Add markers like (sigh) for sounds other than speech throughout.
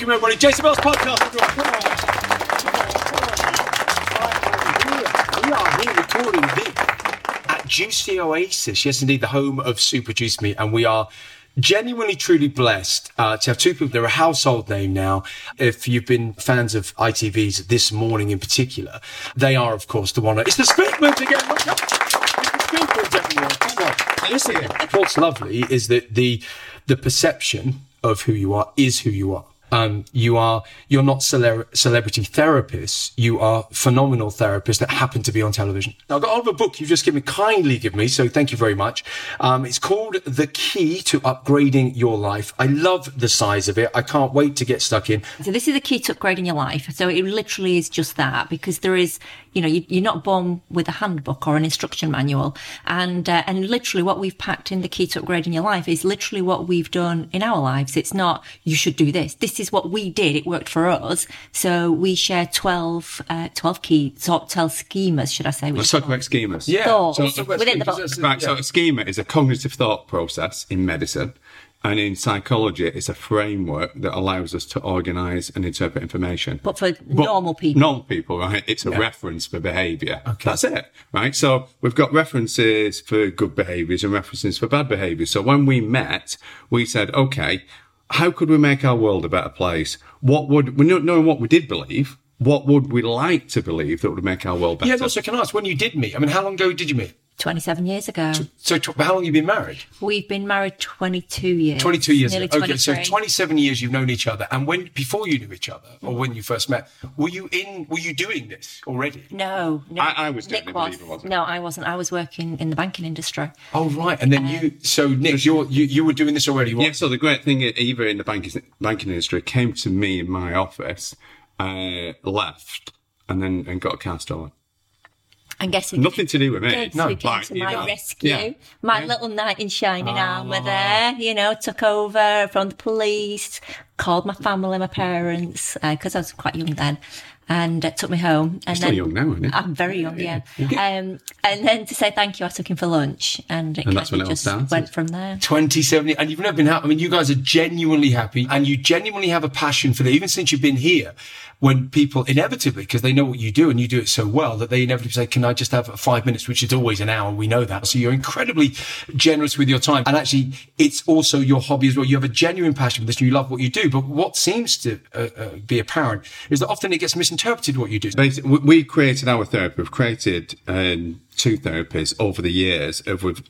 Welcome everybody, Jason Vale's podcast. Everyone, come on. We are here recording this at Juicy Oasis. Yes, indeed, the home of Super Juice Me, and we are genuinely, truly blessed uh, to have two people. They're a household name now. If you've been fans of ITV's This Morning in particular, they are, of course, the one. It's the Speakmans again. Come on. Listen, what's lovely is that the the perception of who you are is who you are. Um, you are you're not cele- celebrity therapists. You are phenomenal therapists that happen to be on television. Now, I've got a book you've just given kindly give me, so thank you very much. Um, it's called The Key to Upgrading Your Life. I love the size of it. I can't wait to get stuck in. So this is the key to upgrading your life. So it literally is just that because there is, you know, you, you're not born with a handbook or an instruction manual, and uh, and literally what we've packed in the key to upgrading your life is literally what we've done in our lives. It's not you should do this. This is what we did. It worked for us. So we share 12, uh, 12 key, 12 schemas, should I say? Let's talk about schemas. Yeah. Thoughts So- within the book. Right, so a schema is a cognitive thought process in medicine. And in psychology, it's a framework that allows us to organize and interpret information. But for But normal people. Normal people, right? It's a reference for behavior. Okay. That's it, right? So we've got references for good behaviors and references for bad behaviors. So when we met, we said, okay, how could we make our world a better place? What would, we know- knowing what we did believe, what would we like to believe that would make our world better? Yeah, also, can I ask when you did meet? I mean, how long ago did you meet? 27 years ago. So, tw- how long have you been married? We've been married 22 years. 22 years Nearly ago. Okay, so 27 years you've known each other. And when, before you knew each other, or when you first met, were you in, were you doing this already? No, no. I- I was doing Nick it, believe it wasn't. No, I wasn't. I was working in the banking industry. Oh, right. And then you, so Nick, you're, you, you were doing this already. What? Yeah, so the great thing, Eva in the banking, banking industry came to me in my office, uh, left, and then and got a car stolen. And guess who Nothing to do with me. No, who came like, to my know, rescue. yeah. My Yeah. little knight in shining ah. Oh. armour there, you know, took over from the police, called my family, my parents, uh, because I was quite young then, and uh, took me home. And still then, young now, aren't you? I'm very young, yeah. Um, and then to say thank you, I took him for lunch, and it And that's kind when it just started. went from there. 2070 and you've never been happy. I mean, you guys are genuinely happy and you genuinely have a passion for that. Even since you've been here, when people inevitably, because they know what you do and you do it so well, that they inevitably say, can I just have five minutes, which is always an hour. We know that. So you're incredibly generous with your time. And actually, it's also your hobby as well. You have a genuine passion for this and you love what you do. But what seems to uh, uh, be apparent is that often it gets misinterpreted what you do. Basically, we- created our therapy. We've created um, two therapies over the years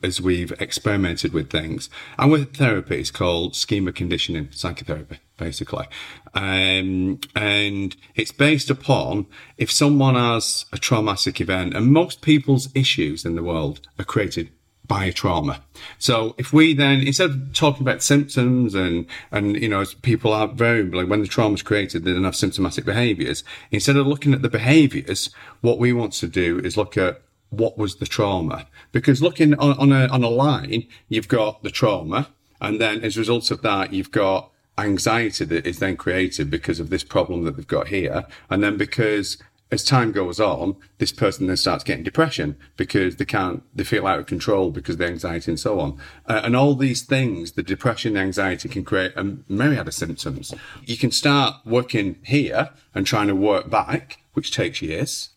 as we've experimented with things. Our therapy is called schema conditioning psychotherapy, basically. Um, and it's based upon if someone has a traumatic event, and most people's issues in the world are created by a trauma. So if we then, instead of talking about symptoms and, and, you know, as people are very, like when the trauma is created, they then have symptomatic behaviors. Instead of looking at the behaviors, what we want to do is look at what was the trauma? Because looking on, on a, on a line, you've got the trauma. And then as a result of that, you've got anxiety that is then created because of this problem that they've got here. And then because as time goes on, this person then starts getting depression because they can't, they feel out of control because of the anxiety and so on. Uh, and all these things, the depression, the anxiety can create a myriad of symptoms. You can start working here and trying to work back, which takes years.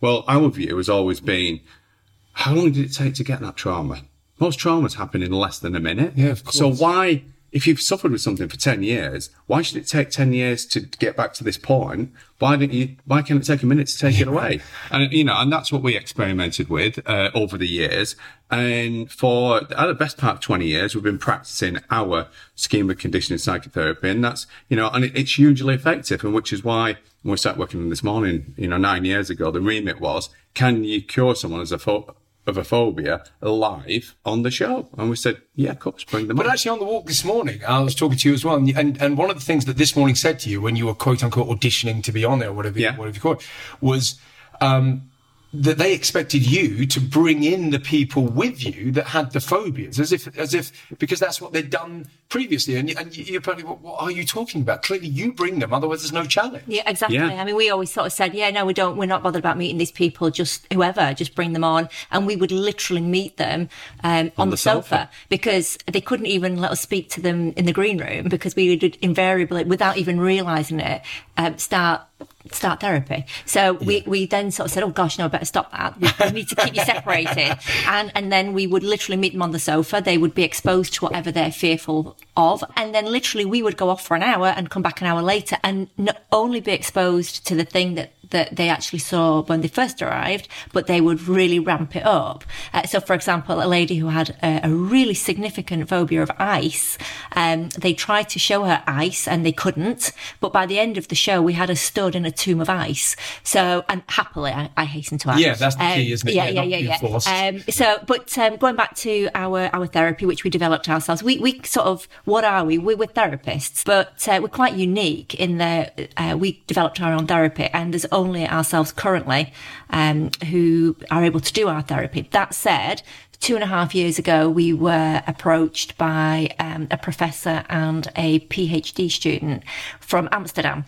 Well, our view has always been, how long did it take to get that trauma? Most traumas happen in less than a minute. Yeah, of course. So why, if you've suffered with something for 10 years, why should it take 10 years to get back to this point? Why don't you, why can't it take a minute to take it away? And, you know, and that's what we experimented with, uh, over the years. And for at the best part of 20 years, we've been practicing our schema conditioning psychotherapy. And that's, you know, and it, it's hugely effective. And which is why when we started working on this morning, you know, nine years ago, the remit was, can you cure someone as a of a phobia live on the show? And we said, yeah, of course, bring them But on. actually, on the walk this morning, I was talking to you as well, and, and and one of the things that this morning said to you when you were quote unquote auditioning to be on there, whatever, Yeah. whatever you call it, was um, that they expected you to bring in the people with you that had the phobias, as if as if because that's what they'd done previously, and, and you're probably, what, what are you talking about? Clearly, you bring them, otherwise, there's no challenge. Yeah, exactly. Yeah. I mean, we always sort of said, yeah, no, we don't, we're not bothered about meeting these people, just whoever, just bring them on. And we would literally meet them um, on, the the sofa, sofa. because they couldn't even let us speak to them in the green room because we would invariably, without even realising it, um, start start therapy. So we, we then sort of said, oh gosh, no, I better stop that. We, we need to keep you separated. (laughs) And, and then we would literally meet them on the sofa. They would be exposed to whatever they're fearful of. And then literally we would go off for an hour and come back an hour later and not only be exposed to the thing that that they actually saw when they first arrived, but they would really ramp it up. Uh, so, for example, a lady who had a, a really significant phobia of ice, um, they tried to show her ice and they couldn't. But by the end of the show, we had her stood in a tomb of ice. So, and happily, I, I hasten to add. Yeah, that's the key, isn't it? Yeah, Yeah, yeah, yeah, yeah. Um, so, but um, going back to our our therapy, which we developed ourselves, we we sort of what are we? We, we're therapists, but uh, we're quite unique in that uh, we developed our own therapy, and there's only ourselves currently um, who are able to do our therapy. That said. Two and a half years ago, we were approached by um, a professor and a PhD student from Amsterdam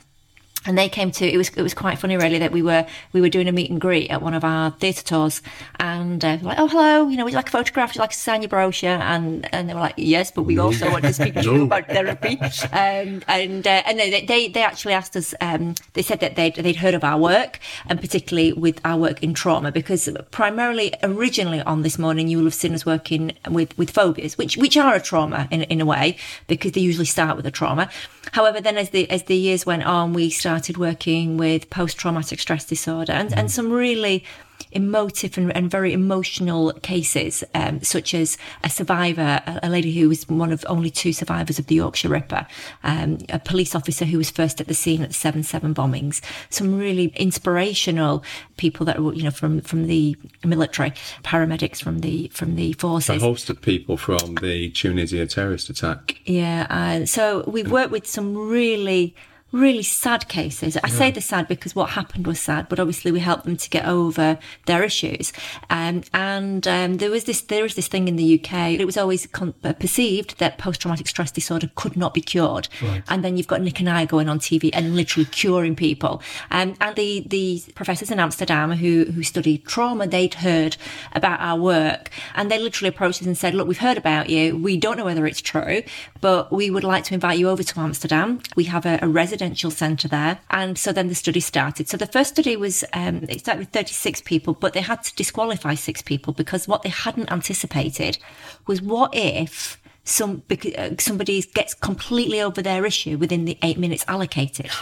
and they came to it was it was quite funny really that we were we were doing a meet and greet at one of our theatre tours. And uh, like oh hello you know would you like a photograph? Would you like to sign your brochure? And and they were like yes but we also want to speak to you (laughs) about therapy. Um, and uh, and they, they they actually asked us um, they said that they'd, they'd heard of our work and particularly with our work in trauma because primarily originally on this morning you will have seen us working with with phobias which which are a trauma in in a way because they usually start with a trauma. However then as the as the years went on we started working with post traumatic stress disorder and, and some really emotive and, and very emotional cases, um, such as a survivor, a, a lady who was one of only two survivors of the Yorkshire Ripper, um, a police officer who was first at the scene at the 7 7 bombings, some really inspirational people that were, you know, from, from the military, paramedics from the, from the forces. A host of people from the Tunisia terrorist attack. Yeah, uh, so we've worked with some really, really sad cases. I say they're sad because what happened was sad, but obviously we helped them to get over their issues. Um, and um, there was this, there was this thing in the UK. It was always con- uh, perceived that post-traumatic stress disorder could not be cured. And then you've got Nick and I going on TV and literally curing people. Um, and the the professors in Amsterdam who who studied trauma, they'd heard about our work, and they literally approached us and said, "Look, we've heard about you. We don't know whether it's true, but we would like to invite you over to Amsterdam. We have a, a residential centre there." And so then the study started. So the first study was um, it started with 36 people, but they had to disqualify six people because what they hadn't anticipated was what if some uh, somebody gets completely over their issue within the eight minutes allocated. (laughs)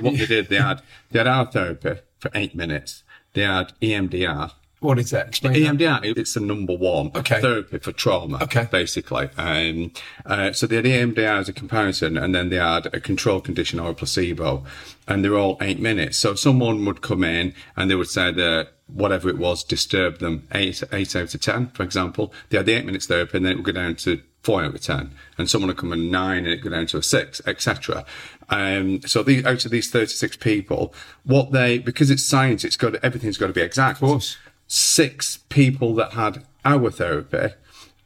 What they did, they had they had our therapy for eight minutes. They had EMDR. What is that? Explain that. EMDR, it's the number one Okay. therapy for trauma, Okay. basically. Um, uh, so they had EMDR as a comparison, and then they had a control condition or a placebo, and they're all eight minutes. So someone would come in and they would say that whatever it was disturbed them, eight, eight out of 10, for example. They had the eight minutes therapy, and then it would go down to four out of 10. And someone would come in nine, and it would go down to a six, etc. Um, so the, out of these 36 people, what they, because it's science, it's got, everything's got to be exact. Of course. Six people that had our therapy,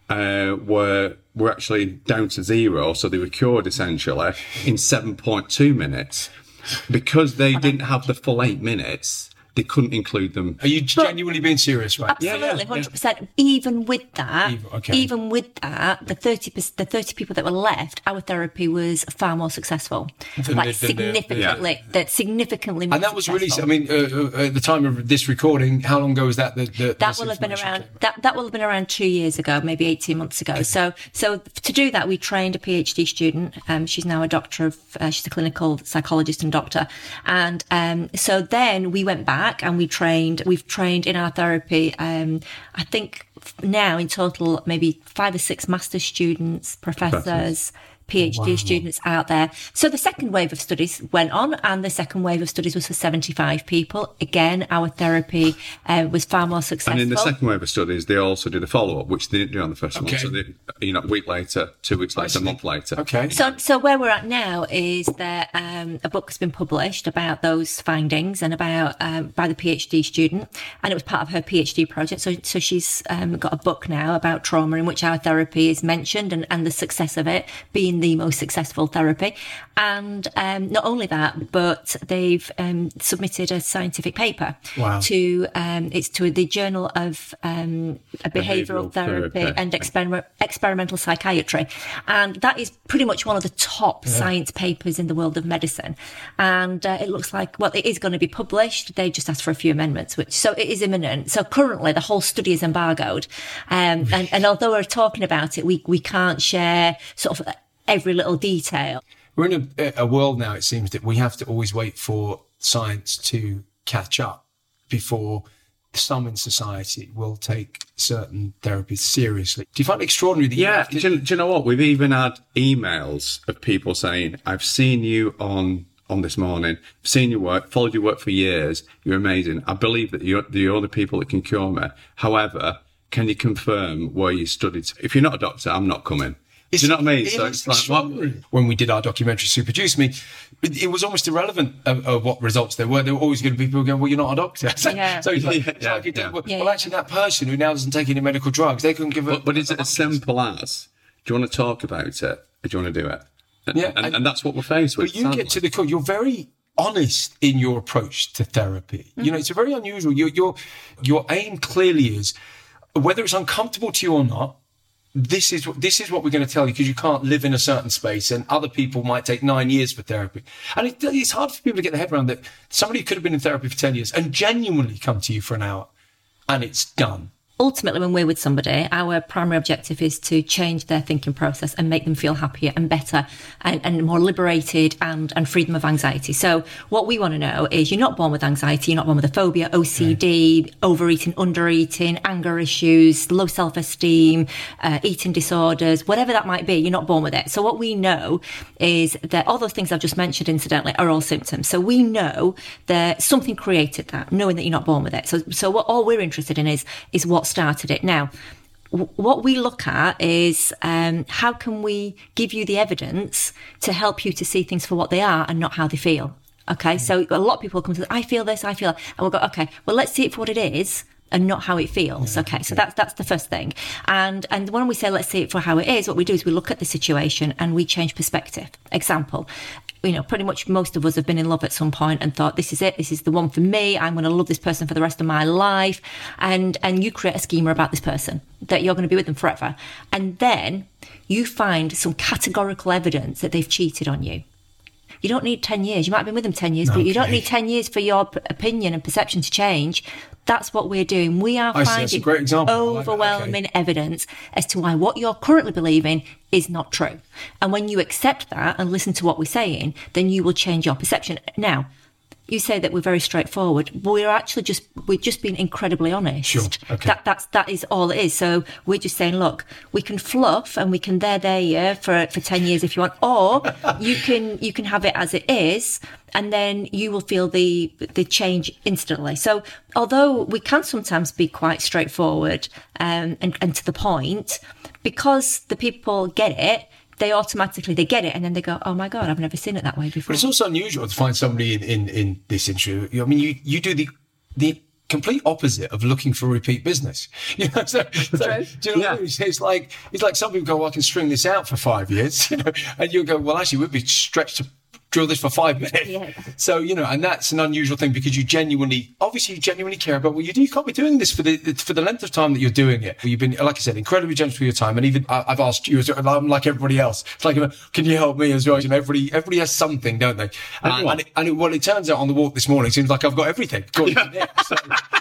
uh, were, were actually down to zero. So they were cured essentially in 7.2 minutes. Because they didn't have the full eight minutes, they couldn't include them. Are you genuinely being serious, right? Absolutely, yeah, hundred percent. Even with that, Even- okay. even with that, the thirty the thirty people that were left, our therapy was far more successful, Than like than the- significantly, that significantly. More And that was really, I mean, uh, uh, at the time of this recording, how long ago was that? The, the, that will have been around that that will have been around two years ago, maybe eighteen months ago. So so to do that, we trained a PhD student. Um, she's now a doctor of uh, she's a clinical psychologist and doctor, and um, so then we went back and we trained. We've trained in our therapy. Um, I think now in total maybe five or six master students, professors. PhD students out there. So the second wave of studies went on, and the second wave of studies was for 75 people. Again, our therapy uh, was far more successful. And in the second wave of studies, they also did a follow up, which they didn't do on the first Okay. one. So, they, you know, a week later, two weeks later, a month later. Okay. So, so where we're at now is that um, a book has been published about those findings and about um, by the PhD student, and it was part of her PhD project. So, so she's um, got a book now about trauma in which our therapy is mentioned and, and the success of it being the most successful therapy. And um, not only that, but they've um, submitted a scientific paper Wow. to um, it's to the Journal of um, Behavioral, Behavioural Therapy, Therapy. and Experiment, Experimental Psychiatry, and that is pretty much one of the top science papers in the world of medicine. And uh, it looks like well, it is going to be published. They just asked for a few amendments, which so it is imminent. So currently, the whole study is embargoed, um, and, and although we're talking about it, we we can't share sort of every little detail. We're in a, a world now, it seems, that we have to always wait for science to catch up before some in society will take certain therapies seriously. Do you find it extraordinary that you Yeah, have do you, do you know what? We've even had emails of people saying, "I've seen you on on this morning, I've seen your work, followed your work for years. You're amazing. I believe that you're the only people that can cure me. However, can you confirm where you studied? If you're not a doctor, I'm not coming. Do you know what I mean? It So it's like, what, when we did our documentary Super Juice Me, it, it was almost irrelevant of, of what results there were. There were always going to be people going, "Well, you're not a doctor." (laughs) So, Yeah. so it's like, (laughs) Yeah, it's like yeah. well, Yeah, well, yeah. actually, that person who now doesn't take any medical drugs, they couldn't give a. but, but is it as simple as? Do you want to talk about it? Or do you want to do it? And, Yeah, and, and- and that's what we're faced with. But you sadly. get to the core. You're very honest in your approach to therapy. You mm-hmm. know, it's a very unusual. Your your your aim clearly is whether it's uncomfortable to you or not. This is what this is what we're going to tell you because you can't live in a certain space, and other people might take nine years for therapy. And it, it's hard for people to get their head around that somebody could have been in therapy for ten years and genuinely come to you for an hour, and it's done. Ultimately when we're with somebody our primary objective is to change their thinking process and make them feel happier and better and, and more liberated and and free them of anxiety. So what we want to know is you're not born with anxiety you're not born with a phobia ocd overeating undereating anger issues low self-esteem uh, eating disorders whatever that might be you're not born with it. So what we know is that all those things i've just mentioned incidentally are all symptoms. So we know that something created that knowing that you're not born with it. So so what all we're interested in is is started it. Now what we look at is um, how can we give you the evidence to help you to see things for what they are and not how they feel? Okay so a lot of people come to i feel this i feel and we'll go okay well let's see it for what it is and not how it feels. okay, so that's that's the first thing. And and when we say let's see it for how it is, what we do is we look at the situation and we change perspective. Example, you know, pretty much most of us have been in love at some point and thought this is it, this is the one for me. I'm going to love this person for the rest of my life, and and you create a schema about this person that you're going to be with them forever, and then you find some categorical evidence that they've cheated on you. You don't need 10 years. You might have been with them 10 years, but you don't need 10 years for your p- opinion and perception to change. That's what we're doing. We are I finding example. Like overwhelming evidence as to why what you're currently believing is not true. And when you accept that and listen to what we're saying, then you will change your perception. Now, you say that we're very straightforward. We're actually just we're just being incredibly honest. Sure. Okay. That that's that is all it is. So we're just saying, look, we can fluff and we can there there you for for ten years if you want, or you can you can have it as it is, and then you will feel the the change instantly. So although we can sometimes be quite straightforward um, and and to the point, because the people get it. They automatically they get it and then they go, oh my god, I've never seen it that way before. But it's also unusual to find somebody in, in, in this industry. I mean, you, you do the the complete opposite of looking for repeat business. (laughs) You know, so, so do you know what I mean? It's, it's like it's like some people go, well, I can string this out for five years, (laughs) you know, and you'll go, well, actually, we'd be stretched to drill this for five minutes. Yeah. So you know, and that's an unusual thing because you genuinely, obviously, you genuinely care about what you do. You can't be doing this for the for the length of time that you're doing it. You've been, like I said, incredibly generous with your time, and even I, I've asked you, as I'm like everybody else. It's like, can you help me as well? You know, everybody everybody has something, don't they? And, and, it, and it, well, it turns out on the walk this morning, it seems like I've got everything. according to So,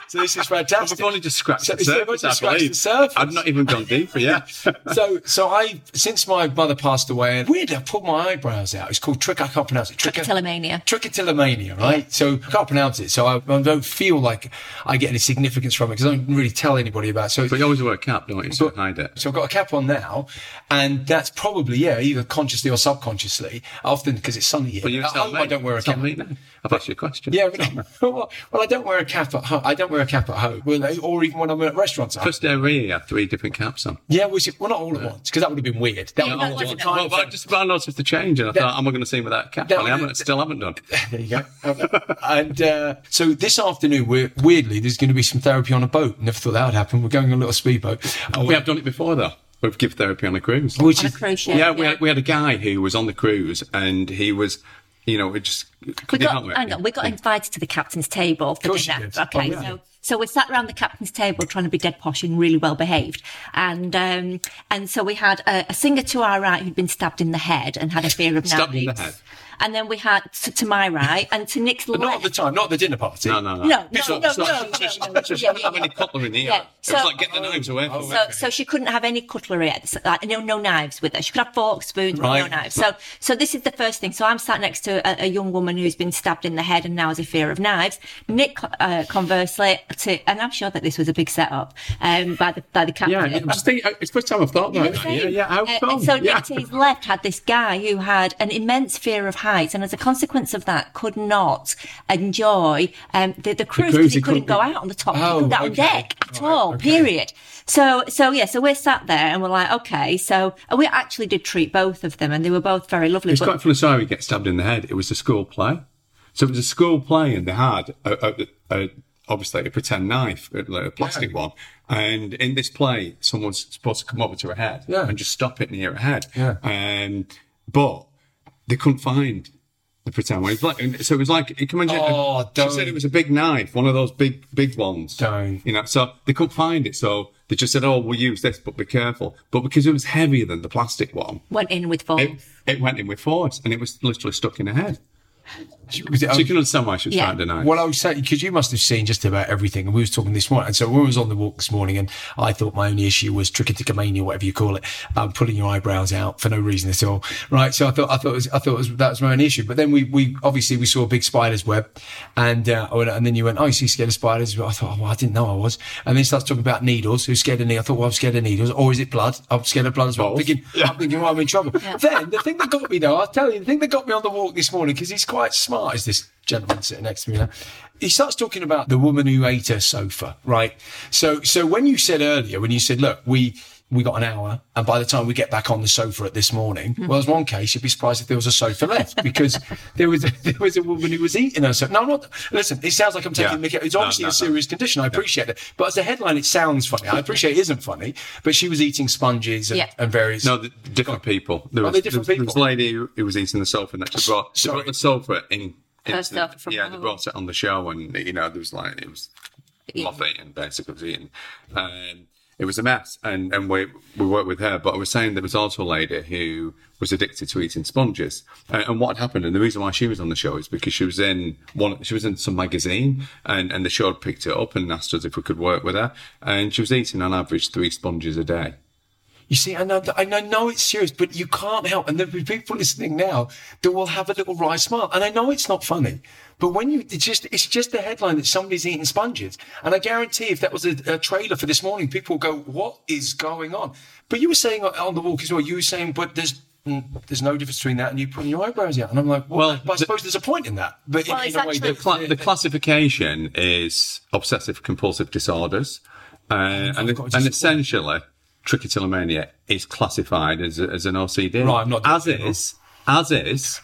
so this is fantastic. We've only just scratched So- the surface, only I scratched believe. the surface. I've not even gone deeper yet. (laughs) so, so I, since my mother passed away, and weird, I pulled my eyebrows out. It's called trick. I can't pronounce it. Trick- Trichotillomania. Trichotillomania, right? So I can't pronounce it. So I, I don't feel like I get any significance from it because I don't really tell anybody about it. So, but you always wear a cap, don't you? So hide it. so I've got a cap on now, and that's probably, yeah, either consciously or subconsciously, often because it's sunny here. But you At home, me. I don't wear a cap. me now. I've asked you a question. Yeah, but, (laughs) well, I don't wear a cap at home. I don't wear a cap at home, Well, or even when I'm at restaurants. First day really the had three different caps on. Yeah, was it? Well, not all at once because that would have been weird. That Yeah, would have been wasn't time Well, but I for- just I noticed the change, and I thought, am I going to see him without a cap that- I haven't, still haven't done. (laughs) There you go. and uh, so this afternoon, we're weirdly there's going to be some therapy on a boat. Never thought that would happen. We're going on a little speedboat. We have done it before, though. We've given therapy on a cruise. which On a is cruise ship. Yeah, we had, we had a guy who was on the cruise, and he was, you know, it just. We could you help got, hang on, we got invited to the captain's table for course dinner. did. Okay, Oh, yeah. so so we sat around the captain's table trying to be dead posh and really well behaved, and um, and so we had a, a singer to our right who'd been stabbed in the head and had a fear of Stabbed in the knives. head? And then we had to, to my right and to Nick's but left. not at the time, not the dinner party. No, no, no. No, no, It's no, not- no, it's no, not- no, no, no. just Yeah, don't yeah, have any cutlery near. Yeah, it so- was like get the knives away from So, so she couldn't have any cutlery, at the- like, no, no knives with her. She could have forks, spoons, but no knives. So, so this is the first thing. So I'm sat next to a, a young woman who's been stabbed in the head and now has a fear of knives. Nick, uh, conversely, to, and I'm sure that this was a big setup um, by the by the captain. Yeah, I'm just thinking, it's the first time I've thought that. Yeah, yeah, how Uh, come? and so yeah. Nick to his left had this guy who had an immense fear of heights, and as a consequence of that, could not enjoy um, the, the cruise cruise, because he he couldn't couldn't go out on the top, he Oh, couldn't go out on deck at Right, all. okay. Period. So, so yeah, so we're sat there and we're like, okay, so and we actually did treat both of them, and they were both very lovely. It's but- quite funny. Sorry, he gets stabbed in the head. It was a school play. So it was a school play, and they had a, a, a, obviously a pretend knife, a, like a plastic one. And in this play, someone's supposed to come over to her head Yeah. and just stop it near her head. Yeah. Um, but they couldn't find the pretend one. It like, so it was like, you can imagine. Uh, oh, she don't. said it was a big knife, one of those big, big ones. Don't. You know, so they couldn't find it. So they just said, oh, we'll use this, but be careful. But because it was heavier than the plastic one, went in with force. it, it went in with force and it was literally stuck in her head. Was it- So you can understand why she was Yeah. trying to deny. Well, I was saying because you must have seen just about everything, and we was talking this morning. And so when I was on the walk this morning, and I thought my only issue was trichotillomania, whatever you call it, um, pulling your eyebrows out for no reason at all, right? So I thought, I thought, it was, I thought it was, that was my only issue. But then we, we obviously we saw a big spider's web, and uh, and then you went, oh, you see scared of spiders? I thought, oh, well, I didn't know I was. And then he starts talking about needles. Who's scared of needles? I thought, well, I'm scared of needles. Or is it blood? I'm scared of blood as well. I'm Both. thinking, I'm thinking, well, I'm in trouble. Then the thing that got me though, I'll tell you, the thing that got me on the walk this morning because he's quite smart, is this gentleman sitting next to me now. He starts talking about the woman who ate her sofa, right? So, so when you said earlier, when you said, look, we, we got an hour, and by the time we get back on the sofa at this morning, well, there's one case you'd be surprised if there was a sofa left (laughs) because there was there was a woman who was eating her sofa. No, I'm not. Listen, it sounds like I'm taking Yeah. Mickey. It's obviously no, a no. serious condition. I appreciate it, but as a headline, it sounds funny. I appreciate it isn't funny, but she was eating sponges and, Yeah. and various. no, the, different people. There was, they're different there was, people. there was a lady who, who was eating the sofa and that she brought, she brought the sofa in. Her in- sofa from yeah, they home. brought it on the show and, you know, there was like, it was Yeah. moth eating, basically, was eating. Um, it was a mess. And, and we, we worked with her, but I was saying there was also a lady who was addicted to eating sponges. Uh, and what happened, and the reason why she was on the show is because she was in one, she was in some magazine and, and the show had picked it up and asked us if we could work with her. And she was eating on average three sponges a day. You see, I know, I know, know it's serious, but you can't help. And there'll be people listening now that will have a little wry smile. And I know it's not funny, but when you, it's just, it's just a headline that somebody's eating sponges. And I guarantee if that was a, a trailer for this morning, people will go, what is going on? But you were saying on the walk as well, you were saying, but there's, mm, there's no difference between that and you putting your eyebrows out. And I'm like, well, Well, but I the- suppose there's a point in that. But Well, in, in a way, actually- that, Cla- the classification is obsessive compulsive disorders, uh, and, and essentially trichotillomania is classified as, a, as an OCD. Right, I'm not as is as is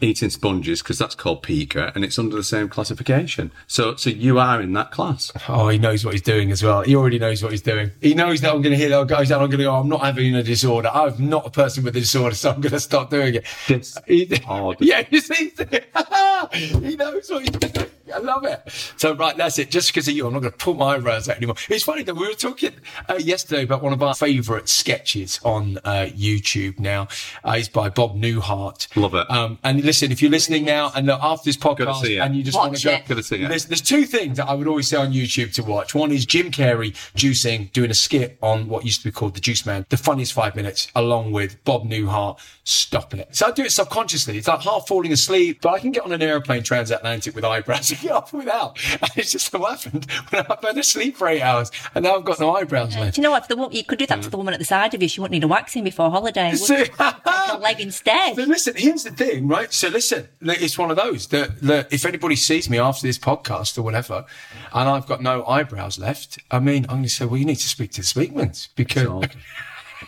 eating sponges because that's called pica and it's under the same classification. So so you are in that class. Oh, he knows what he's doing as well. He already knows what he's doing. He knows that I'm going to hear that guys that I'm going to go. I'm not having a disorder. I'm not a person with a disorder, so I'm going to stop doing it. Dis- He- (laughs) yeah, you see, (laughs) he knows what he's doing. I love it. So, right, that's it. Just because of you, I'm not going to pull my eyebrows out anymore. It's funny that we were talking uh, yesterday about one of our favourite sketches on uh, YouTube now. Uh, it's by Bob Newhart. Love it. Um, and listen, if you're listening now and after this podcast see and you just want to go, it. Gotta see there's, there's two things that I would always say on YouTube to watch. One is Jim Carrey juicing, doing a skit on what used to be called The Juice Man, the funniest five minutes, along with Bob Newhart. Stop it. So I do it subconsciously. It's like half falling asleep, but I can get on an airplane transatlantic with eyebrows and (laughs) get off without. (laughs) And it's just so happened when I've been asleep for eight hours and now I've got no eyebrows left. Do you know what? If the, wo- you could do that to the woman at the side of you. She wouldn't need a waxing before holiday. would See? (laughs) she? Take a leg instead. So listen, here's the thing, right? So listen, it's one of those that, that if anybody sees me after this podcast or whatever, and I've got no eyebrows left, I mean, I'm going to say, well, you need to speak to the Speakmans because, Disorder.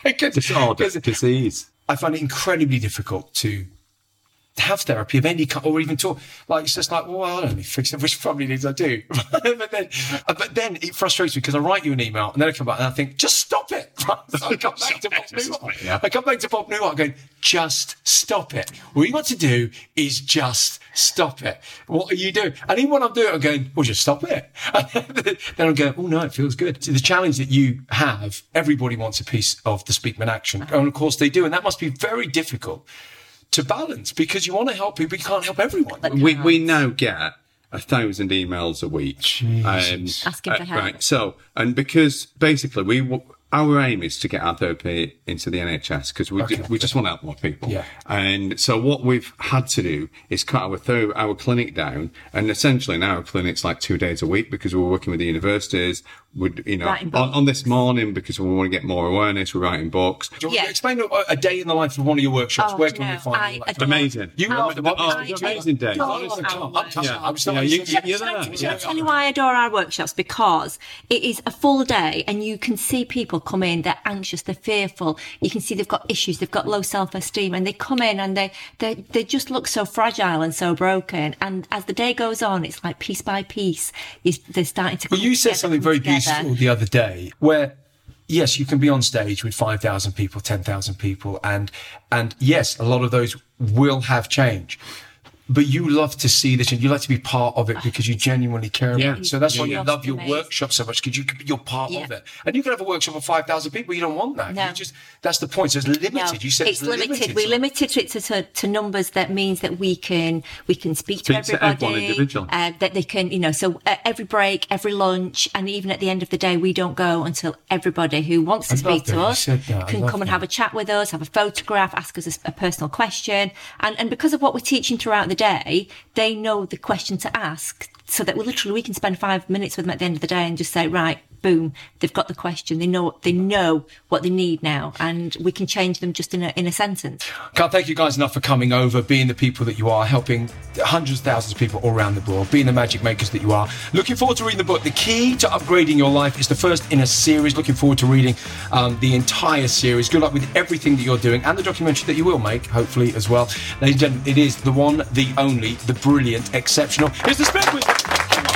because, Disorder, because disease. I find it incredibly difficult to have therapy of any kind, or even talk. Like it's just like, well, I don't need to fix it, which probably needs I do. (laughs) but then, uh, but then it frustrates me because I write you an email and then I come back and I think, just stop it. (laughs) So I come back to Bob Newhart. Yeah. I come back to Bob Newhart going, just stop it. What you want to do is just stop it. What are you doing? And even when I'm doing it, I'm going, well, just stop it. (laughs) then I'm going, oh no, it feels good. So the challenge that you have, everybody wants a piece of the Speakman action. And of course they do. And that must be very difficult to balance because you want to help people, you can't help everyone. we we now get a thousand emails a week um, Asking for help. Right. So, and because basically we w- our aim is to get our therapy into the NHS because we Okay. we just want to help more people. Yeah. And so what we've had to do is cut our ther- our clinic down, and essentially now our clinic's like two days a week because we're working with the universities. Would you know Writing on, on this morning because we want to get more awareness. We're writing books. Do you Yeah. explain a, a day in the life of one of your workshops? Oh, Where can you we find I you? adore- Amazing. You I- love the Oh, amazing day. Oh, Honestly, I'm touched. Yeah. I'm so Yeah, you- you're there. can I tell you why I adore our workshops? Because it is a full day and you can see people come in, they're anxious, they're fearful. You can see they've got issues, they've got low self-esteem and they come in and they, they, they just look so fragile and so broken. And as the day goes on, it's like piece by piece, you, they're starting to Well, you said together, something very together. beautiful the other day where yes, you can be on stage with 5,000 people, 10,000 people and and yes, a lot of those will have change. But you love to see this and you like to be part of it because you genuinely care Yeah. about it. So that's why you yeah. love your Amazing. workshop so much because you can be you're part Yeah. of it. And you can have a workshop of 5,000 people. You don't want that. No. You just that's the point. So it's limited. No, you said it's, limited. We so- limited it to, to, to numbers. That means that we can we can speak to Speak to everybody. everyone individually. Uh, that they can, you know, so uh, every break, every lunch, and even at the end of the day, we don't go until everybody who wants to I speak to us said that. I can love come and have a chat with us, have a photograph, ask us a, a personal question, and and because of what we're teaching throughout the day, they know the question to ask, so that we literally we can spend five minutes with them at the end of the day and just say, right, boom, they've got the question. They know they know what they need now, and we can change them just in a in a sentence. Can't thank you guys enough for coming over, being the people that you are, helping hundreds of thousands of people all around the world, being the magic makers that you are. Looking forward to reading the book. The key to upgrading your life is the first in a series. Looking forward to reading um, the entire series. Good luck with everything that you're doing and the documentary that you will make, hopefully as well. Ladies and gentlemen, it is the one, the only, the brilliant, exceptional. Here's the Spin.